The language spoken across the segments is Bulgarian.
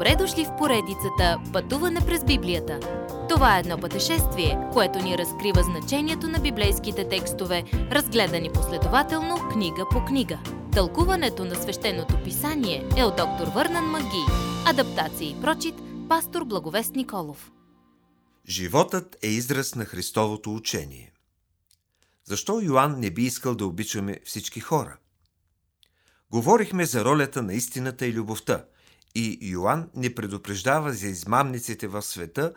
Добре дошли в поредицата Пътуване през Библията. Това е едно пътешествие, което ни разкрива значението на библейските текстове, разгледани последователно книга по книга. Тълкуването на свещеното писание е от доктор Върнан Маги. Адаптация и прочит, пастор Благовест Николов. Животът е израз на Христовото учение. Защо Йоанн не би искал да обичаме всички хора? Говорихме за ролята на истината и любовта – и Йоанн ни предупреждава за измамниците в света,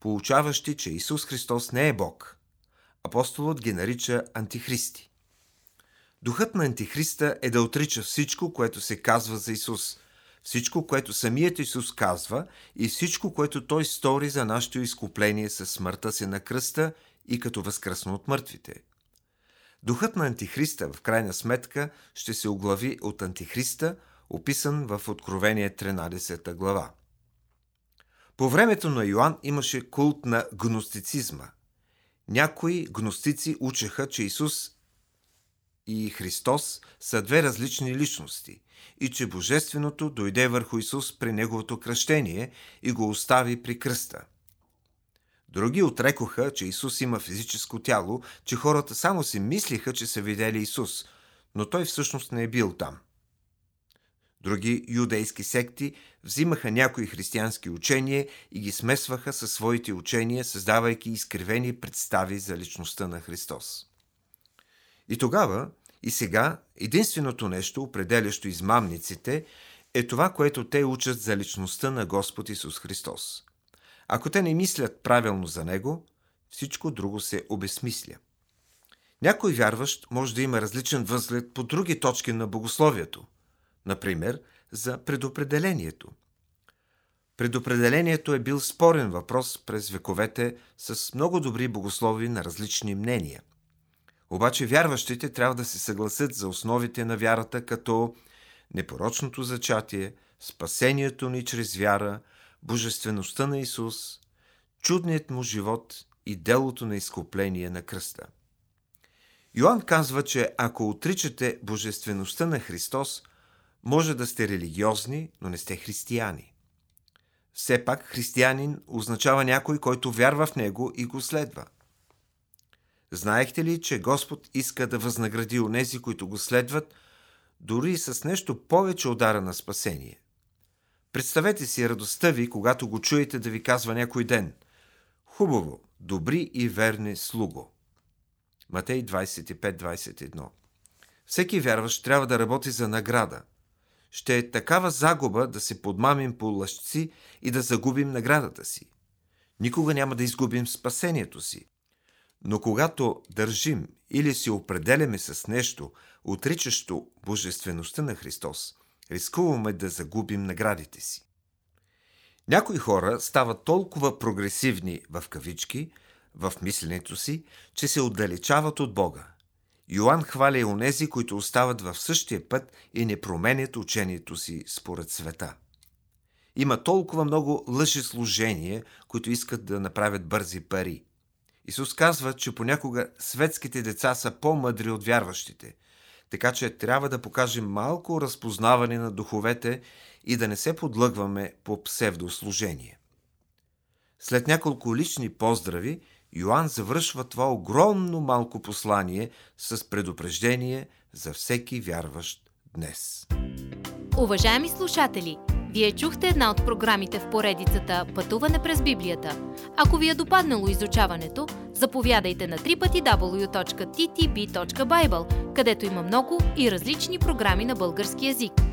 получаващи, че Исус Христос не е Бог. Апостолът ги нарича антихристи. Духът на антихриста е да отрича всичко, което се казва за Исус, всичко, което самият Исус казва и всичко, което Той стори за нашето изкупление със смъртта си на кръста и като възкръсна от мъртвите. Духът на антихриста в крайна сметка ще се оглави от антихриста – описан в Откровение 13 глава. По времето на Йоанн имаше култ на гностицизма. Някои гностици учеха, че Исус и Христос са две различни личности и че Божественото дойде върху Исус при Неговото кръщение и го остави при кръста. Други отрекоха, че Исус има физическо тяло, че хората само си мислиха, че са видели Исус, но Той всъщност не е бил там – Други юдейски секти взимаха някои християнски учения и ги смесваха със своите учения, създавайки изкривени представи за личността на Христос. И тогава, и сега, единственото нещо, определящо измамниците, е това, което те учат за личността на Господ Исус Христос. Ако те не мислят правилно за Него, всичко друго се обесмисля. Някой вярващ може да има различен възглед по други точки на богословието – Например, за предопределението. Предопределението е бил спорен въпрос през вековете с много добри богослови на различни мнения. Обаче вярващите трябва да се съгласят за основите на вярата като непорочното зачатие, спасението ни чрез вяра, божествеността на Исус, чудният му живот и делото на изкупление на кръста. Йоанн казва, че ако отричате божествеността на Христос, може да сте религиозни, но не сте християни. Все пак християнин означава някой, който вярва в него и го следва. Знаехте ли, че Господ иска да възнагради онези, които го следват, дори с нещо повече удара на спасение? Представете си радостта ви, когато го чуете да ви казва някой ден Хубаво, добри и верни слуго. Матей 25-21 Всеки вярващ трябва да работи за награда – ще е такава загуба да се подмамим по лъжци и да загубим наградата си. Никога няма да изгубим спасението си. Но когато държим или се определяме с нещо, отричащо божествеността на Христос, рискуваме да загубим наградите си. Някои хора стават толкова прогресивни в кавички в мисленето си, че се отдалечават от Бога – Йоанн хваля и онези, които остават в същия път и не променят учението си според света. Има толкова много лъжеслужения, които искат да направят бързи пари. Исус казва, че понякога светските деца са по-мъдри от вярващите, така че трябва да покажем малко разпознаване на духовете и да не се подлъгваме по псевдослужение. След няколко лични поздрави, Йоанн завършва това огромно малко послание с предупреждение за всеки вярващ днес. Уважаеми слушатели, вие чухте една от програмите в поредицата Пътуване през Библията. Ако ви е допаднало изучаването, заповядайте на www.ttb.bible, където има много и различни програми на български язик.